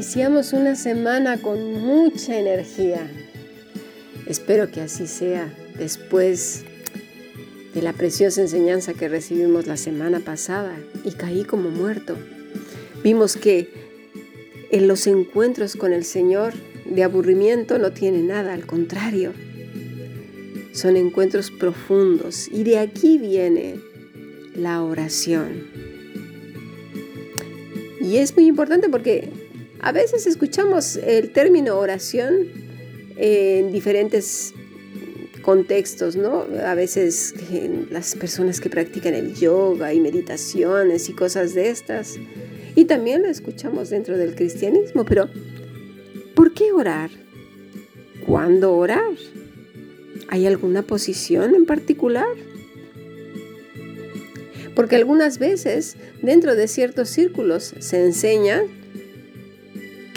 iniciamos una semana con mucha energía. Espero que así sea después de la preciosa enseñanza que recibimos la semana pasada y caí como muerto. Vimos que en los encuentros con el Señor de aburrimiento no tiene nada, al contrario. Son encuentros profundos y de aquí viene la oración. Y es muy importante porque a veces escuchamos el término oración en diferentes contextos, ¿no? A veces las personas que practican el yoga y meditaciones y cosas de estas. Y también lo escuchamos dentro del cristianismo, pero ¿por qué orar? ¿Cuándo orar? ¿Hay alguna posición en particular? Porque algunas veces dentro de ciertos círculos se enseña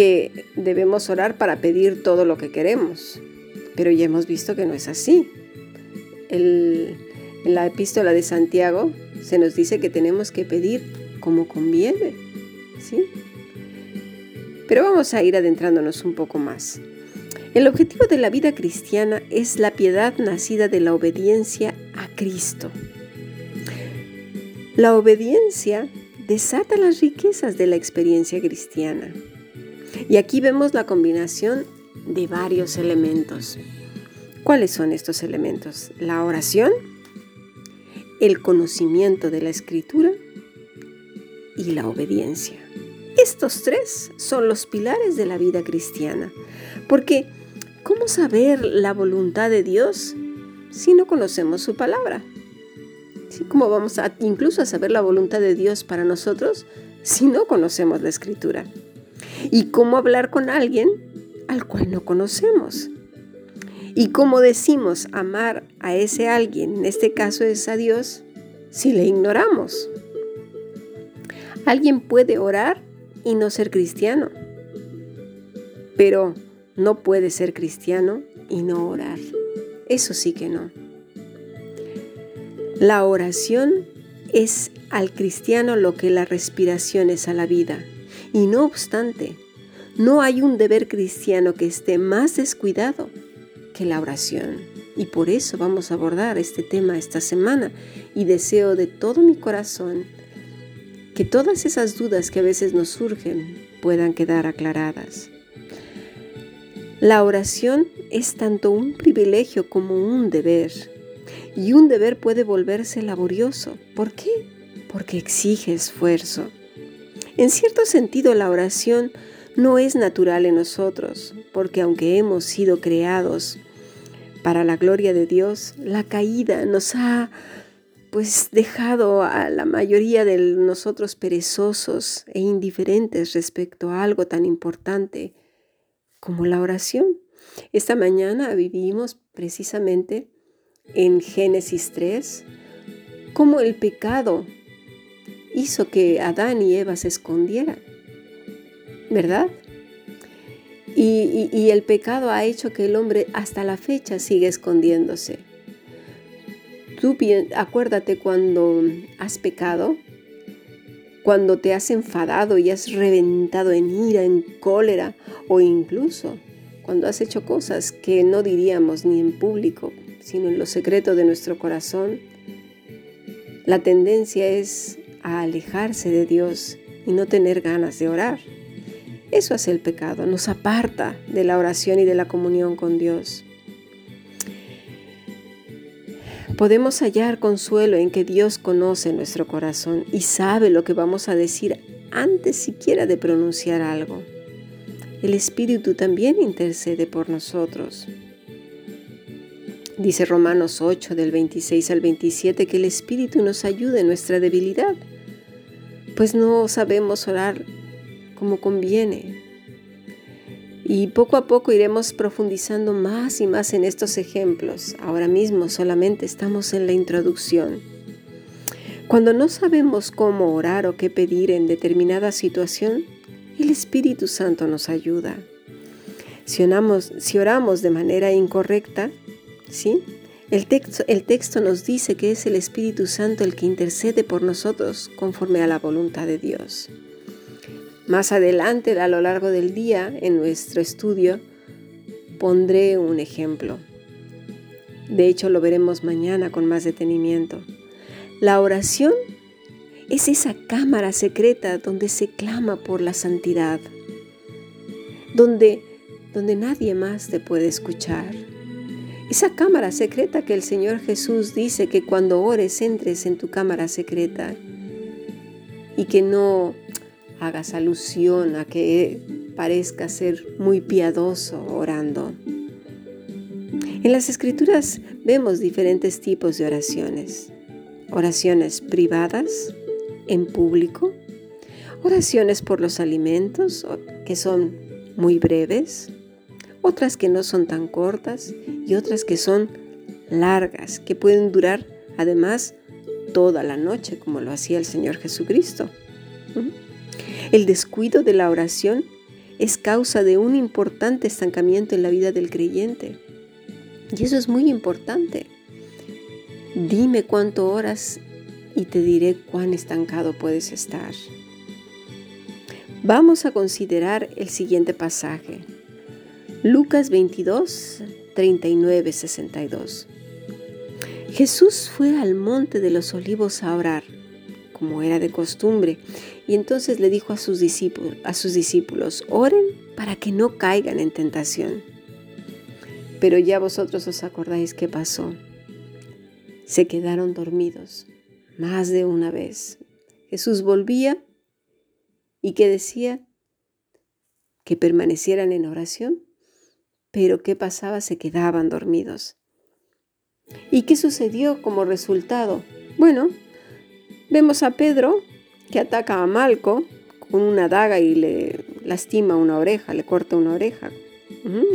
que debemos orar para pedir todo lo que queremos, pero ya hemos visto que no es así. en la epístola de Santiago se nos dice que tenemos que pedir como conviene, ¿sí? Pero vamos a ir adentrándonos un poco más. El objetivo de la vida cristiana es la piedad nacida de la obediencia a Cristo. La obediencia desata las riquezas de la experiencia cristiana. Y aquí vemos la combinación de varios elementos. ¿Cuáles son estos elementos? La oración, el conocimiento de la escritura y la obediencia. Estos tres son los pilares de la vida cristiana, porque ¿cómo saber la voluntad de Dios si no conocemos su palabra? ¿Cómo vamos incluso a saber la voluntad de Dios para nosotros si no conocemos la escritura? ¿Y cómo hablar con alguien al cual no conocemos? ¿Y cómo decimos amar a ese alguien, en este caso es a Dios, si le ignoramos? Alguien puede orar y no ser cristiano, pero no puede ser cristiano y no orar. Eso sí que no. La oración es al cristiano lo que la respiración es a la vida. Y no obstante, no hay un deber cristiano que esté más descuidado que la oración. Y por eso vamos a abordar este tema esta semana. Y deseo de todo mi corazón que todas esas dudas que a veces nos surgen puedan quedar aclaradas. La oración es tanto un privilegio como un deber. Y un deber puede volverse laborioso. ¿Por qué? Porque exige esfuerzo. En cierto sentido, la oración no es natural en nosotros, porque aunque hemos sido creados para la gloria de Dios, la caída nos ha pues dejado a la mayoría de nosotros perezosos e indiferentes respecto a algo tan importante como la oración. Esta mañana vivimos precisamente en Génesis 3 cómo el pecado hizo que Adán y Eva se escondieran, ¿verdad? Y, el pecado ha hecho que el hombre hasta la fecha siga escondiéndose. Tú acuérdate cuando has pecado, cuando te has enfadado y has reventado en ira, en cólera o incluso cuando has hecho cosas que no diríamos ni en público, sino en lo secreto de nuestro corazón. La tendencia es alejarse de Dios y no tener ganas de orar. Eso hace el pecado, nos aparta de la oración y de la comunión con Dios. Podemos hallar consuelo en que Dios conoce nuestro corazón y sabe lo que vamos a decir antes siquiera de pronunciar algo. El Espíritu también intercede por nosotros. Dice Romanos 8 del 26 al 27 que el Espíritu nos ayuda en nuestra debilidad pues no sabemos orar como conviene. Y poco a poco iremos profundizando más y más en estos ejemplos. Ahora mismo solamente estamos en la introducción. Cuando no sabemos cómo orar o qué pedir en determinada situación, el Espíritu Santo nos ayuda. Si oramos, de manera incorrecta, ¿sí? El texto, nos dice que es el Espíritu Santo el que intercede por nosotros conforme a la voluntad de Dios. Más adelante, a lo largo del día, en nuestro estudio, pondré un ejemplo. De hecho, lo veremos mañana con más detenimiento. La oración es esa cámara secreta donde se clama por la santidad, donde, donde nadie más te puede escuchar. Esa cámara secreta que el Señor Jesús dice que cuando ores entres en tu cámara secreta y que no hagas alusión a que parezca ser muy piadoso orando. En las escrituras vemos diferentes tipos de oraciones. Oraciones privadas, en público, oraciones por los alimentos, que son muy breves, otras que no son tan cortas y otras que son largas, que pueden durar además toda la noche, como lo hacía el Señor Jesucristo. El descuido de la oración es causa de un importante estancamiento en la vida del creyente. Y eso es muy importante. Dime cuánto oras y te diré cuán estancado puedes estar. Vamos a considerar el siguiente pasaje. Lucas 22, 39, 62. Jesús fue al monte de los olivos a orar como era de costumbre. Y entonces le dijo a sus discípulos, a sus discípulos, oren para que no caigan en tentación. Pero ya vosotros os acordáis qué pasó. Se quedaron dormidos más de una vez. Jesús volvía y que decía que permanecieran en oración, pero ¿qué pasaba? Se quedaban dormidos. ¿Y qué sucedió como resultado? Bueno, Vemos a Pedro que ataca a Malco con una daga y le lastima una oreja, le corta una oreja,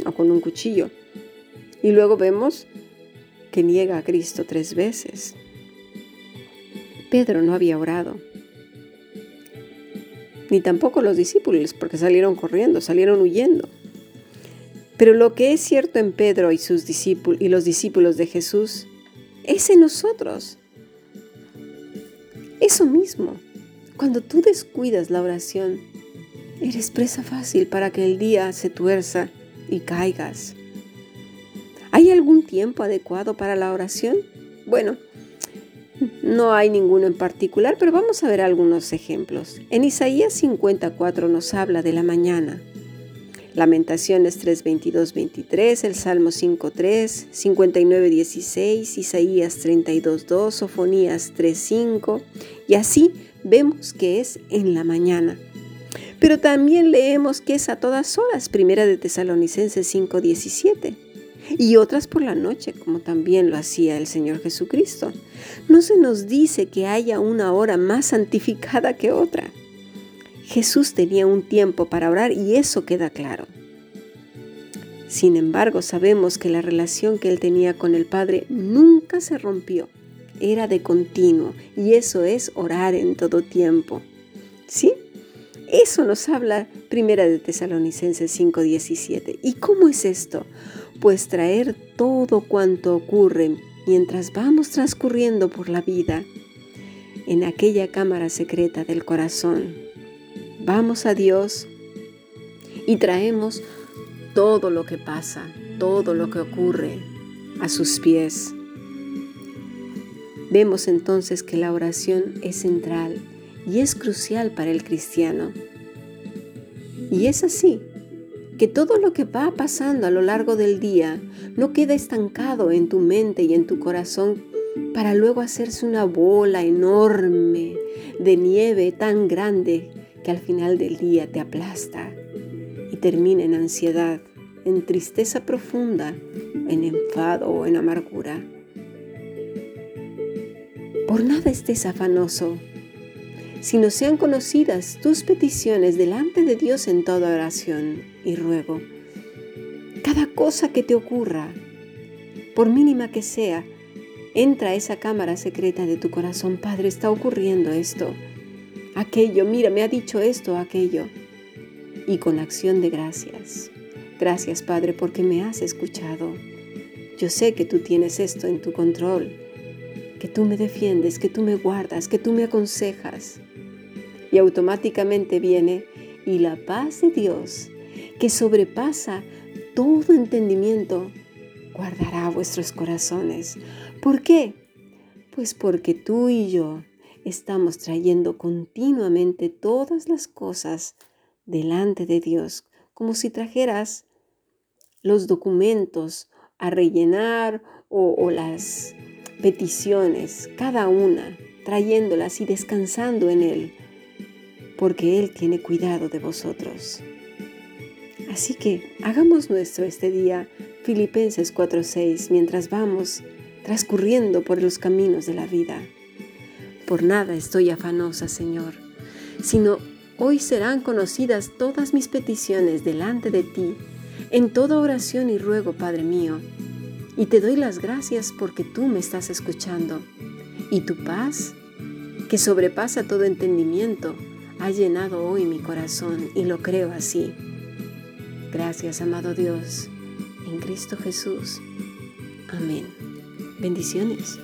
o con un cuchillo. Y luego vemos que niega a Cristo tres veces. Pedro no había orado, ni tampoco los discípulos, porque salieron corriendo, salieron huyendo. Pero lo que es cierto en Pedro y, sus discípulos, y los discípulos de Jesús es en nosotros. Eso mismo, cuando tú descuidas la oración, eres presa fácil para que el día se tuerza y caigas. ¿Hay algún tiempo adecuado para la oración? Bueno, no hay ninguno en particular, pero vamos a ver algunos ejemplos. En Isaías 54 nos habla de la mañana. Lamentaciones 3, 22, 23, el Salmo 5, 3, 59, 16, Isaías 32, 2, Sofonías 3, 5, y así vemos que es en la mañana. Pero también leemos que es a todas horas, primera de Tesalonicenses 5, 17, y otras por la noche, como también lo hacía el Señor Jesucristo. No se nos dice que haya una hora más santificada que otra. Jesús tenía un tiempo para orar y eso queda claro. Sin embargo, sabemos que la relación que él tenía con el Padre nunca se rompió, era de continuo y eso es orar en todo tiempo. ¿Sí? Eso nos habla Primera de Tesalonicenses 5:17. ¿Y cómo es esto? Pues traer todo cuanto ocurre mientras vamos transcurriendo por la vida en aquella cámara secreta del corazón vamos a Dios y traemos todo lo que pasa, todo lo que ocurre a sus pies. Vemos entonces que la oración es central y es crucial para el cristiano. Y es así, que todo lo que va pasando a lo largo del día no queda estancado en tu mente y en tu corazón para luego hacerse una bola enorme de nieve tan grande que al final del día te aplasta y termina en ansiedad, en tristeza profunda, en enfado o en amargura. Por nada estés afanoso, sino sean conocidas tus peticiones delante de Dios en toda oración y ruego. Cada cosa que te ocurra, por mínima que sea, entra a esa cámara secreta de tu corazón. Padre, está ocurriendo esto aquello, mira, me ha dicho esto, aquello. Y con acción de gracias. Gracias, Padre, porque me has escuchado. Yo sé que tú tienes esto en tu control, que tú me defiendes, que tú me guardas, que tú me aconsejas. Y automáticamente viene y la paz de Dios, que sobrepasa todo entendimiento, guardará vuestros corazones. ¿Por qué? Pues porque tú y yo estamos trayendo continuamente todas las cosas delante de Dios, como si trajeras los documentos a rellenar o, las peticiones, cada una, trayéndolas y descansando en Él, porque Él tiene cuidado de vosotros. Así que hagamos nuestro este día Filipenses 4:6 mientras vamos transcurriendo por los caminos de la vida. Por nada estoy afanosa, Señor, sino hoy serán conocidas todas mis peticiones delante de ti, en toda oración y ruego, Padre mío, y te doy las gracias porque tú me estás escuchando, y tu paz, que sobrepasa todo entendimiento, ha llenado hoy mi corazón y lo creo así. Gracias, amado Dios, en Cristo Jesús. Amén. Bendiciones.